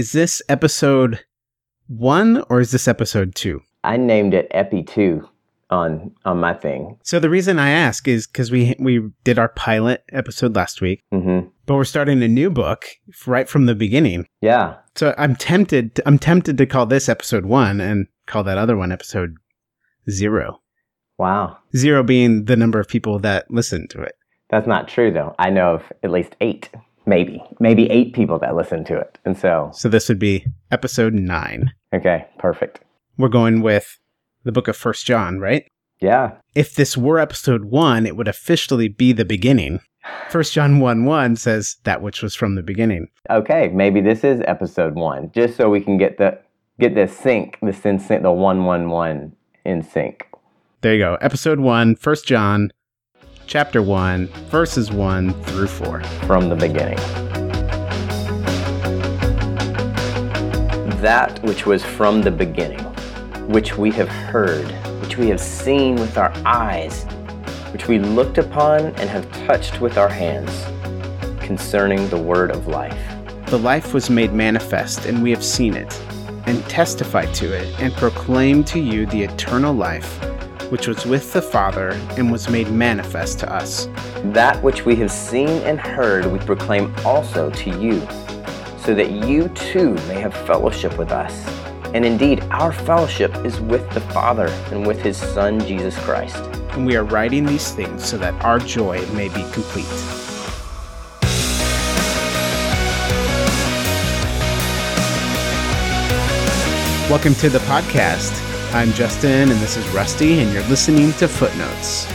is this episode one or is this episode two? I named it Epi 2 on on my thing. So the reason I ask is because we we did our pilot episode last week, hmm but we're starting a new book right from the beginning. Yeah. So I'm tempted. To, I'm tempted to call this episode one and call that other one episode zero. Wow. Zero being the number of people that listen to it. That's not true though. I know of at least eight, maybe, maybe eight people that listen to it. And so, So this would be episode nine. okay, perfect. We're going with the book of First John, right? Yeah. If this were episode one, it would officially be the beginning. First John 1 1 says that which was from the beginning. Okay, maybe this is episode one, just so we can get the get the sync, the sync, the one one one in sync. There you go. Episode one first John, chapter 1, verses 1 through 4. from the beginning. That which was from the beginning, which we have heard, which we have seen with our eyes, which we looked upon and have touched with our hands, concerning the word of life. The life was made manifest, and we have seen it, and testified to it, and proclaimed to you the eternal life, which was with the Father, and was made manifest to us. That which we have seen and heard, we proclaim also to you, so that you too may have fellowship with us. And indeed, our fellowship is with the Father and with His Son, Jesus Christ. And we are writing these things so that our joy may be complete. Welcome to the podcast. I'm Justin, and this is Rusty, and you're listening to Footnotes.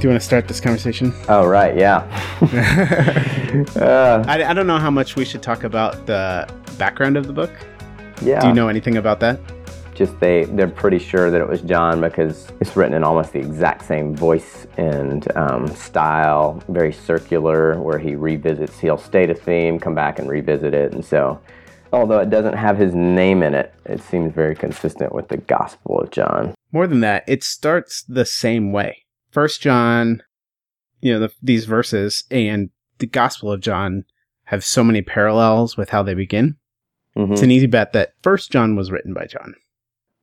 Do you want to start this conversation? Oh, right, yeah. uh, I, I don't know how much we should talk about the background of the book. yeah. Do you know anything about that? Just they, they're pretty sure that it was John because it's written in almost the exact same voice and um, style, very circular, where he revisits, he'll state a theme, come back and revisit it. And so, although it doesn't have his name in it, it seems very consistent with the Gospel of John. More than that, it starts the same way. First John, you know, the, these verses and the Gospel of John have so many parallels with how they begin. Mhm. It's an easy bet that First John was written by John.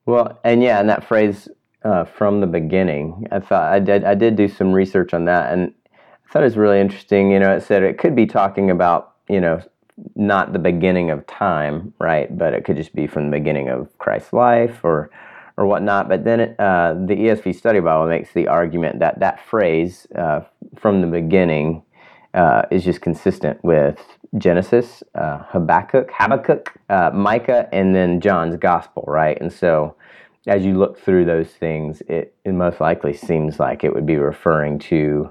Well, and yeah, and that phrase uh, from the beginning, I thought I did I did do some research on that, and I thought it was really interesting. You know, it said it could be talking about you know not the beginning of time, right? But it could just be from the beginning of Christ's life or or whatnot. But then it, uh, the ESV Study Bible makes the argument that that phrase uh, from the beginning uh, is just consistent with Genesis, uh, Habakkuk, Habakkuk, uh, Micah, and then John's Gospel, right? And so, as you look through those things, it, it most likely seems like it would be referring to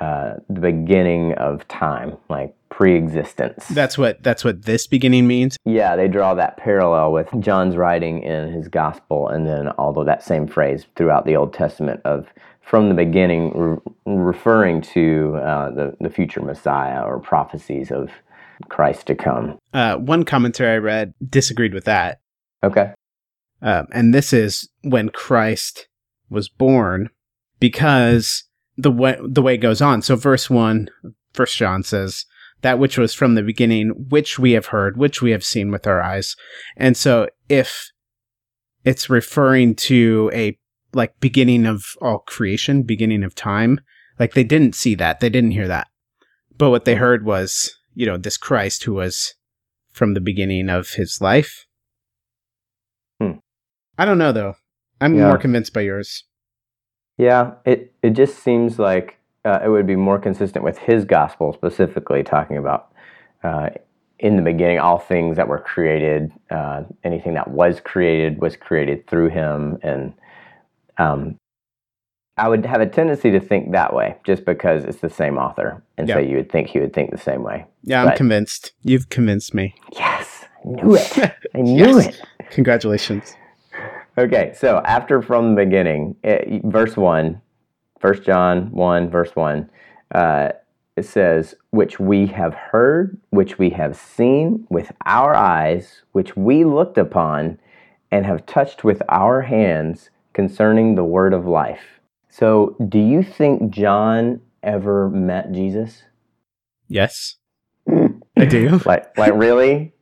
uh, the beginning of time, like pre-existence. That's what that's what this beginning means. Yeah, they draw that parallel with John's writing in his gospel, and then although that same phrase throughout the Old Testament of from the beginning, re- referring to uh, the the future Messiah or prophecies of Christ to come. Uh, one commentary I read disagreed with that, Okay. um, and this is when Christ was born, because the way the way it goes on. So verse one, First John says that which was from the beginning, which we have heard, which we have seen with our eyes, and so if it's referring to a like beginning of all creation, beginning of time, like they didn't see that, they didn't hear that, but what they heard was you know this Christ who was from the beginning of his life. Hmm. I don't know though. I'm Yeah. more convinced by yours. Yeah, it it just seems like uh, it would be more consistent with his gospel, specifically talking about uh, in the beginning all things that were created, uh, anything that was created was created through him, and um, I would have a tendency to think that way, just because it's the same author, and so you would think he would think the same way. Yeah, I'm convinced. You've convinced me. Yes, I knew it. I knew Yes. it. Congratulations. Okay, so after from the beginning, it, verse 1, 1 John 1, verse 1, uh, it says, which we have heard, which we have seen with our eyes, which we looked upon and have touched with our hands concerning the word of life. So, do you think John ever met Jesus? Yes. I do. like like really?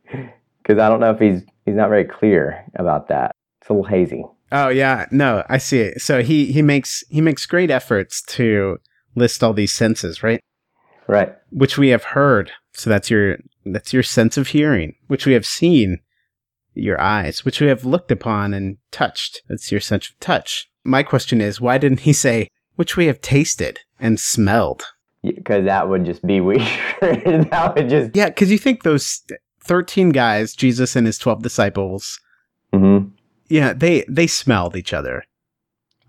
Cuz I don't know if he's he's not very clear about that. It's a little hazy. Oh yeah, no, I see it. So he he makes he makes great efforts to list all these senses, right? Right. Which we have heard. So that's your that's your sense of hearing, which we have seen, your eyes, which we have looked upon and touched. That's your sense of touch. My question is, why didn't he say which we have tasted and smelled? Because that would just be weird. that would just Yeah, because you think those thirteen guys, Jesus and his twelve disciples, mm-hmm. Yeah, they they smelled each other.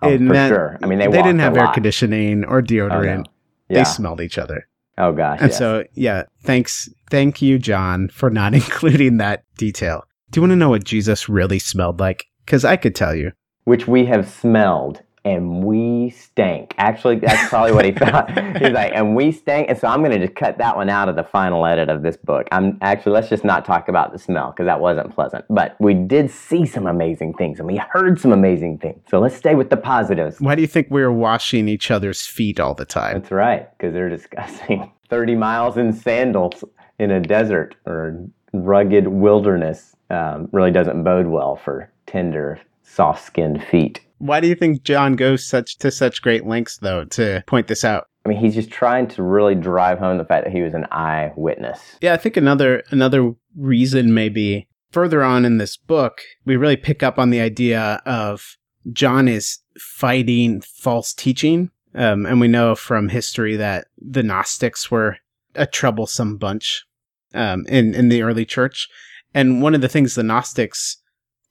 Oh, And for that- sure. I mean, they, They, didn't have air conditioning or Oh, deodorant. no. They smelled each other. oh gosh. And yes. so, yeah, thanks, thank you, John, for not including that detail. Do you want to know what Jesus really smelled like? Because I could tell you. which we have smelled and we stank. Actually, that's probably what he thought. He's like, and we stank. And so I'm going to just cut that one out of the final edit of this book. I'm actually, let's just not talk about the smell because that wasn't pleasant. But we did see some amazing things and we heard some amazing things. So let's stay with the positives. Why do you think we were washing each other's feet all the time? That's right, because they're discussing 30 miles in sandals in a desert or rugged wilderness um, really doesn't bode well for tender, soft skinned feet. Why do you think John goes such to such great lengths, though, to point this out? I mean, he's just trying to really drive home the fact that he was an eyewitness. Yeah, I think another another reason maybe further on in this book, we really pick up on the idea of John is fighting false teaching. Um, and we know from history that the Gnostics were a troublesome bunch um, in, in the early church. And one of the things the Gnostics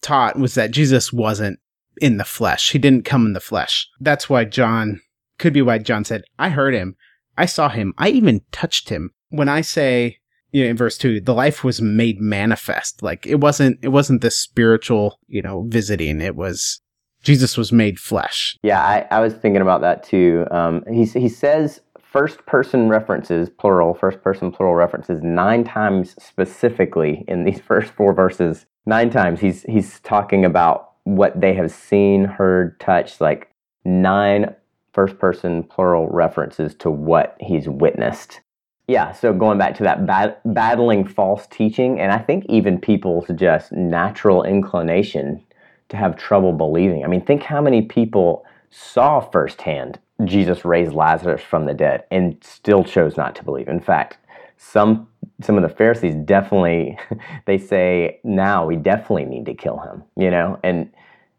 taught was that Jesus wasn't in the flesh. He didn't come in the flesh. That's why John, could be why John said, I heard him. I saw him. I even touched him. When I say, you know, in verse two, the life was made manifest. Like it wasn't, it wasn't this spiritual, you know, visiting. It was, Jesus was made flesh. Yeah, I, I was thinking about that too. Um, he, he says first person references, plural, first person plural references nine times specifically in these first four verses. Nine times he's, he's talking about what they have seen, heard, touched, like nine first person plural references to what he's witnessed. Yeah, so going back to that bat- battling false teaching, and I think even people's just natural inclination to have trouble believing. I mean, think how many people saw firsthand Jesus raise Lazarus from the dead and still chose not to believe. In fact, some some of the Pharisees definitely they say now we definitely need to kill him, you know? And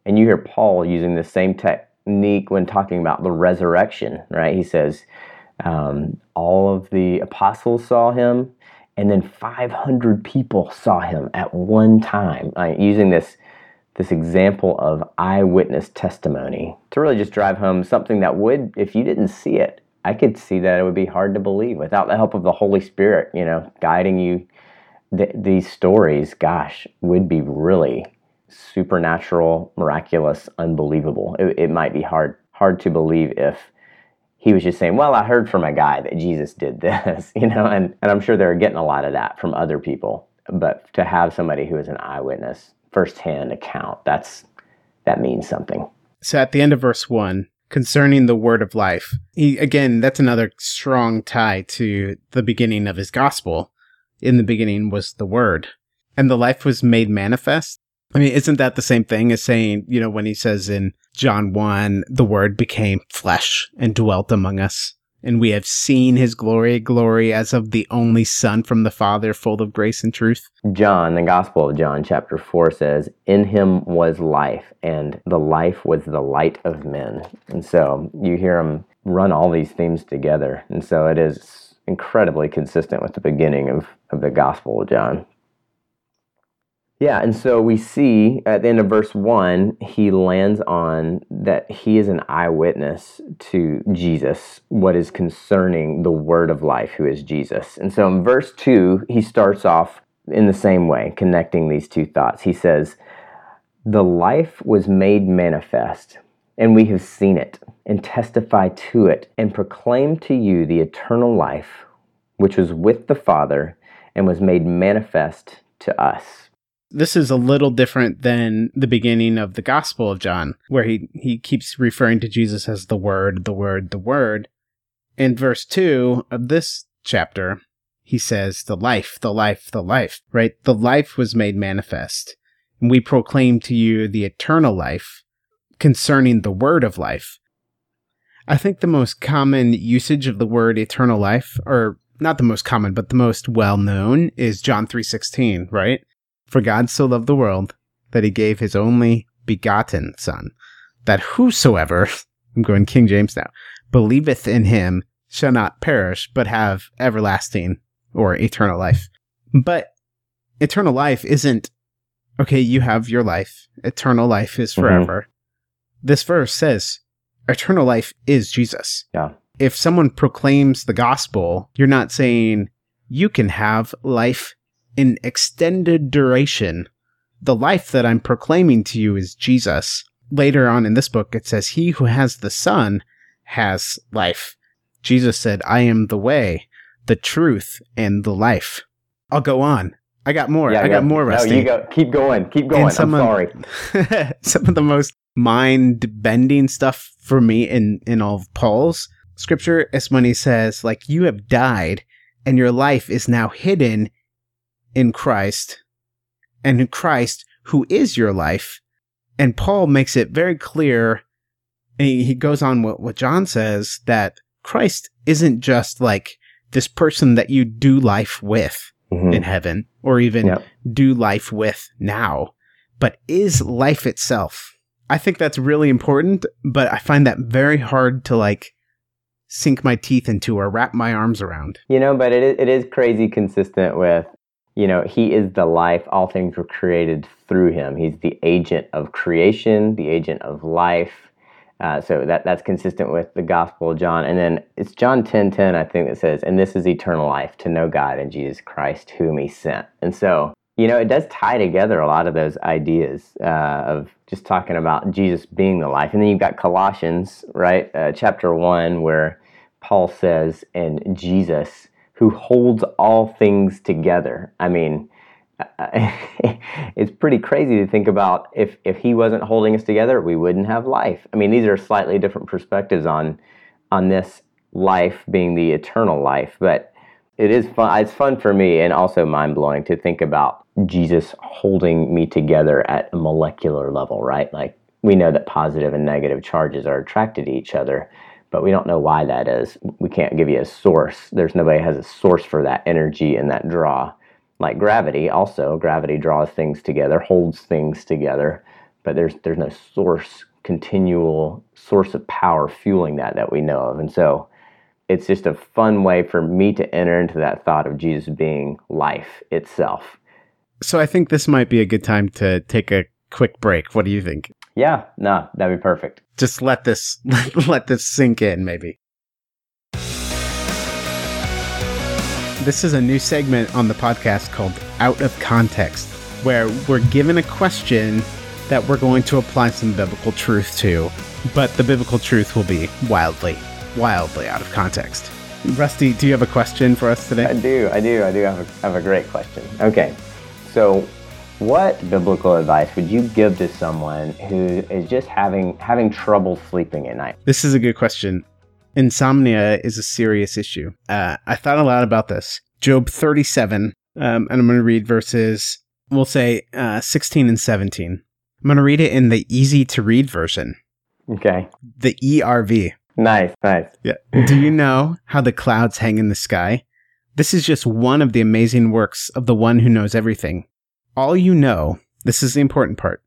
and you hear Paul using the same technique when talking about the resurrection, right? He says um, all of the apostles saw him, and then 500 people saw him at one time, using this this example of eyewitness testimony to really just drive home something that would, if you didn't see it, I could see that it would be hard to believe without the help of the Holy Spirit, you know, guiding you. Th- these stories, gosh, would be really supernatural, miraculous, unbelievable. It, it might be hard hard to believe if he was just saying, "Well, I heard from a guy that Jesus did this," you know, and and I'm sure they're getting a lot of that from other people. But to have somebody who is an eyewitness, firsthand account, that's that means something. So at the end of verse one, concerning the word of life, he, again, that's another strong tie to the beginning of his gospel. In the beginning was the word, and the life was made manifest. I mean, isn't that the same thing as saying, you know, when he says in John 1, the word became flesh and dwelt among us, and we have seen his glory, glory as of the only Son from the Father, full of grace and truth? John, the Gospel of John, chapter 4 says, In him was life, and the life was the light of men. And so you hear him run all these themes together. And so it is incredibly consistent with the beginning of, of the Gospel of John. Yeah, and so we see at the end of verse 1, he lands on that he is an eyewitness to Jesus, what is concerning the word of life, who is Jesus. And so in verse 2, he starts off in the same way, connecting these two thoughts. He says, The life was made manifest, and we have seen it, and testify to it, and proclaim to you the eternal life which was with the Father and was made manifest to us. This is a little different than the beginning of the Gospel of John, where he, he keeps referring to Jesus as the Word, the Word, the Word. In verse 2 of this chapter, he says, the life, the life, the life, right? The life was made manifest. And we proclaim to you the eternal life concerning the word of life. I think the most common usage of the word eternal life, or not the most common, but the most well known is John 3:16, right? For God so loved the world that he gave his only begotten son, that whosoever, I'm going King James now, believeth in him shall not perish, but have everlasting or eternal life. But eternal life isn't, okay, you have your life. Eternal life is forever. Mm-hmm. This verse says, eternal life is Jesus. Yeah. If someone proclaims the gospel, you're not saying you can have life in extended duration. The life that I'm proclaiming to you is Jesus. Later on in this book, it says, He who has the Son has life. Jesus said, I am the way, the truth, and the life. I'll go on. I got more. Yeah, I got more, Rusty. No, you go. Keep going. Keep going. I'm of, sorry. some of the most mind bending stuff for me in, in all of Paul's scripture is when he says, like, you have died and your life is now hidden in Christ and in Christ, who is your life. And Paul makes it very clear. he goes on what, what John says that Christ isn't just like this person that you do life with mm-hmm. in heaven or even yep. do life with now, but is life itself. I think that's really important, but I find that very hard to like sink my teeth into or wrap my arms around. You know, but it is, it is crazy consistent with, you know, he is the life. All things were created through him. He's the agent of creation, the agent of life. Uh, so that that's consistent with the Gospel of John. And then it's John 10 10, I think, that says, And this is eternal life, to know God and Jesus Christ, whom he sent. And so, you know, it does tie together a lot of those ideas uh, of just talking about Jesus being the life. And then you've got Colossians, right? Uh, chapter 1, where Paul says, And Jesus, who holds all things together. I mean, it's pretty crazy to think about if if he wasn't holding us together, we wouldn't have life. I mean, these are slightly different perspectives on on this life being the eternal life, but it is fun. It's fun for me and also mind blowing to think about Jesus holding me together at a molecular level, right? Like we know that positive and negative charges are attracted to each other, but we don't know why that is. We can't give you a source. There's nobody has a source for that energy and that draw. Like gravity also gravity draws things together holds things together but there's there's no source continual source of power fueling that that we know of. And so it's just a fun way for me to enter into that thought of Jesus being life itself. So i think this might be a good time to take a quick break. What do you think yeah no that'd be perfect just let this let this sink in maybe This is a new segment on the podcast called Out of Context, where we're given a question that we're going to apply some biblical truth to, but the biblical truth will be wildly, wildly out of context. Rusty, do you have a question for us today? I do, I do, I do have a, have a great question. Okay, so what biblical advice would you give to someone who is just having having trouble sleeping at night? This is a good question insomnia is a serious issue. Uh, I thought a lot about this. Job 37, um, and I'm going to read verses, we'll say uh, 16 and 17. I'm going to read it in the easy to read version. Okay. The ERV. Nice, nice. Yeah. Do you know how the clouds hang in the sky? This is just one of the amazing works of the one who knows everything. All you know, this is the important part,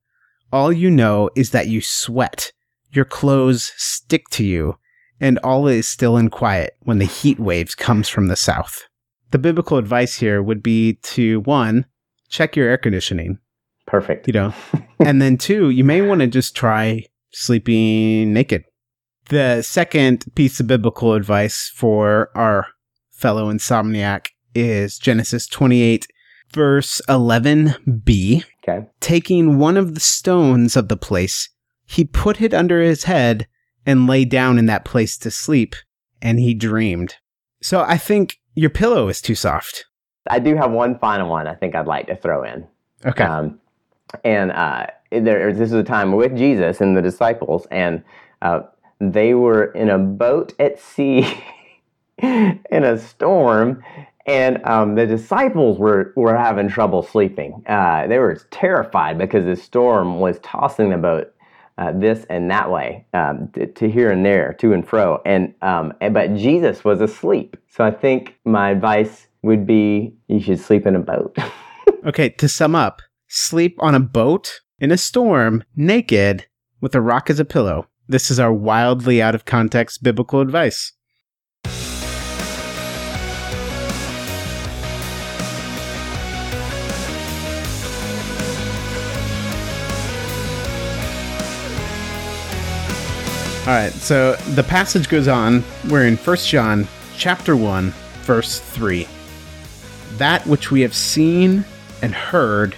all you know is that you sweat. Your clothes stick to you and all is still and quiet when the heat waves comes from the south. The biblical advice here would be to one, check your air conditioning. Perfect. You know, and then two, you may want to just try sleeping naked. The second piece of biblical advice for our fellow insomniac is Genesis 28, verse 11b. Okay. Taking one of the stones of the place, he put it under his head and lay down in that place to sleep, and he dreamed. So I think Your pillow is too soft. I do have one final one I think I'd like to throw in. Okay. Um, and uh, there, this is a time with Jesus and the disciples, and uh, they were in a boat at sea in a storm, and um, the disciples were, were having trouble sleeping. Uh, they were terrified because the storm was tossing the boat uh, this and that way, um, to, to, here and there, to and fro. And, um, but Jesus was asleep. So I think my advice would be you should sleep in a boat. okay, to sum up, sleep on a boat in a storm, naked, with a rock as a pillow. This is our wildly out of context biblical advice. All right, so the passage goes on. We're in 1 John chapter 1, verse 3. That which we have seen and heard,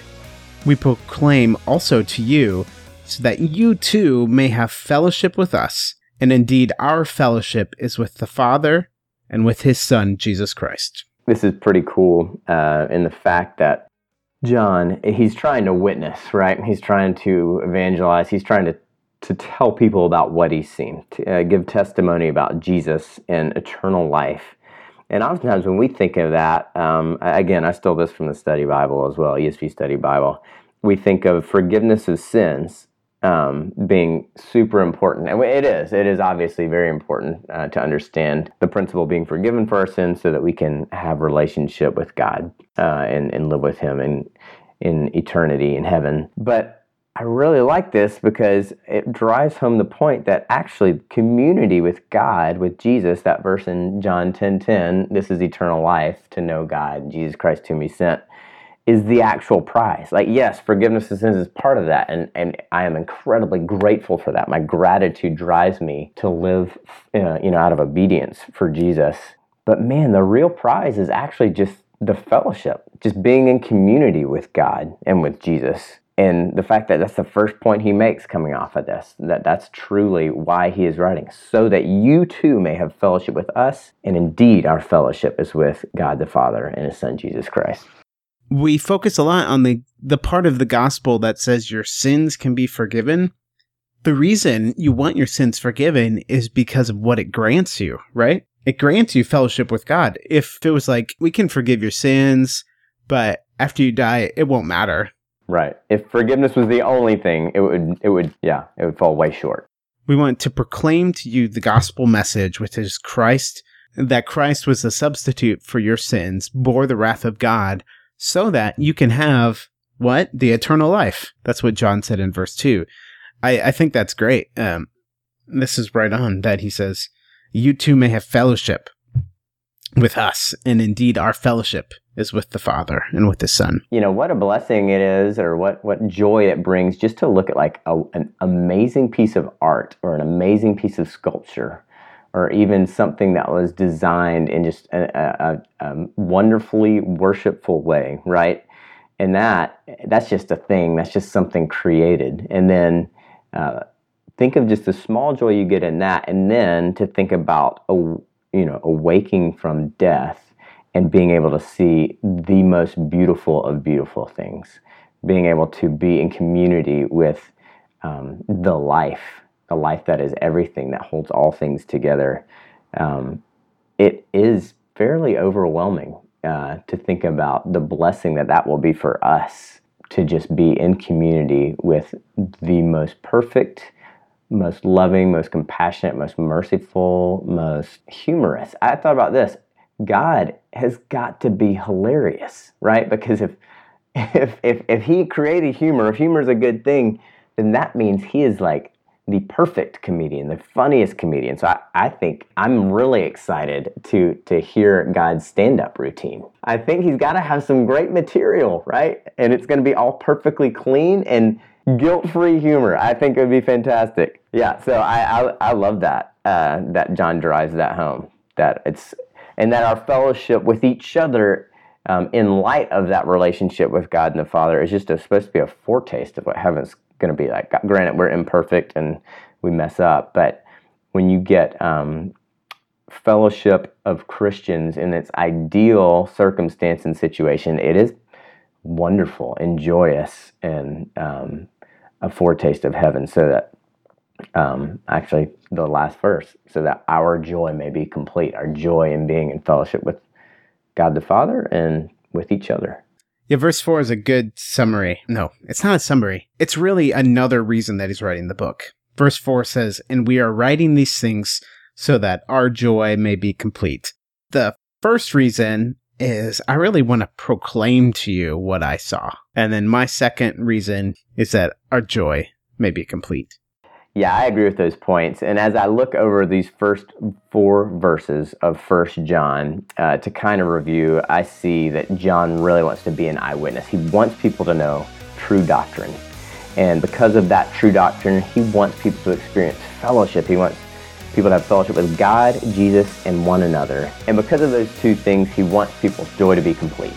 we proclaim also to you, so that you too may have fellowship with us. And indeed, our fellowship is with the Father and with his Son, Jesus Christ. This is pretty cool uh, in the fact that John, he's trying to witness, right? He's trying to evangelize. He's trying to to tell people about what he's seen, to uh, give testimony about Jesus and eternal life. And oftentimes, when we think of that, um, again, I stole this from the Study Bible as well, ESV Study Bible. We think of forgiveness of sins um, being super important, and it is. It is obviously very important uh, to understand the principle being forgiven for our sins, so that we can have relationship with God uh, and and live with Him in in eternity in heaven. But I really like this because it drives home the point that actually community with God, with Jesus, that verse in John 10 10, this is eternal life to know God, Jesus Christ whom he sent, is the actual prize. Like, yes, forgiveness of sins is part of that, and, and I am incredibly grateful for that. My gratitude drives me to live, uh, you know, out of obedience for Jesus. But man, the real prize is actually just the fellowship, just being in community with God and with Jesus and the fact that that's the first point he makes coming off of this that that's truly why he is writing so that you too may have fellowship with us and indeed our fellowship is with god the father and his son jesus christ. We focus a lot on the the part of the gospel that says your sins can be forgiven. The reason you want your sins forgiven is because of what it grants you right? It grants you fellowship with god. If it was like we can forgive your sins but after you die it won't matter Right. If forgiveness was the only thing, it would it would yeah, it would fall way short. We want to proclaim to you the gospel message, which is Christ, that Christ was a substitute for your sins, bore the wrath of God, so that you can have what? The eternal life. That's what John said in verse 2. I, I think that's great. Um, this is right on that he says, You too may have fellowship with us, and indeed our fellowship is with the Father and with the Son. You know, what a blessing it is, or what, what joy it brings just to look at like a, an amazing piece of art or an amazing piece of sculpture or even something that was designed in just a, a, a wonderfully worshipful way, right? And that, that's just a thing, that's just something created. And then, uh, think of just the small joy you get in that and then to think about a, you know awaking from death and being able to see the most beautiful of beautiful things, being able to be in community with um, the life, the life that is everything, that holds all things together. Um, it is fairly overwhelming uh, to think about the blessing that that will be for us to just be in community with the most perfect, most loving, most compassionate, most merciful, most humorous. I thought about this. God has got to be hilarious, right? Because if if if if he created humor, if humor is a good thing, then that means he is like the perfect comedian, the funniest comedian. So I, I think I'm really excited to to hear God's stand-up routine. I think he's got to have some great material, right? And it's going to be all perfectly clean and guilt-free humor. I think it would be fantastic. Yeah, so I I, I love that uh, that John drives that home. That it's and that our fellowship with each other um, in light of that relationship with God and the Father is just a, supposed to be a foretaste of what heaven's going to be like. Granted, we're imperfect and we mess up, but when you get um, fellowship of Christians in its ideal circumstance and situation, it is wonderful and joyous and um, a foretaste of heaven. So that um, actually the last verse, so that our joy may be complete, our joy in being in fellowship with God the Father and with each other. Yeah, verse 4 is a good summary. No, it's not a summary. It's really another reason that he's writing the book. Verse 4 says, And we are writing these things so that our joy may be complete. The first reason is I really want to proclaim to you what I saw. And then my second reason is that our joy may be complete. Yeah, I agree with those points. And as I look over these first four verses of First John uh, to kind of review, I see that John really wants to be an eyewitness. He wants people to know true doctrine. And because of that true doctrine, he wants people to experience fellowship. He wants people have fellowship with God, Jesus, and one another. And because of those two things, he wants people's joy to be complete.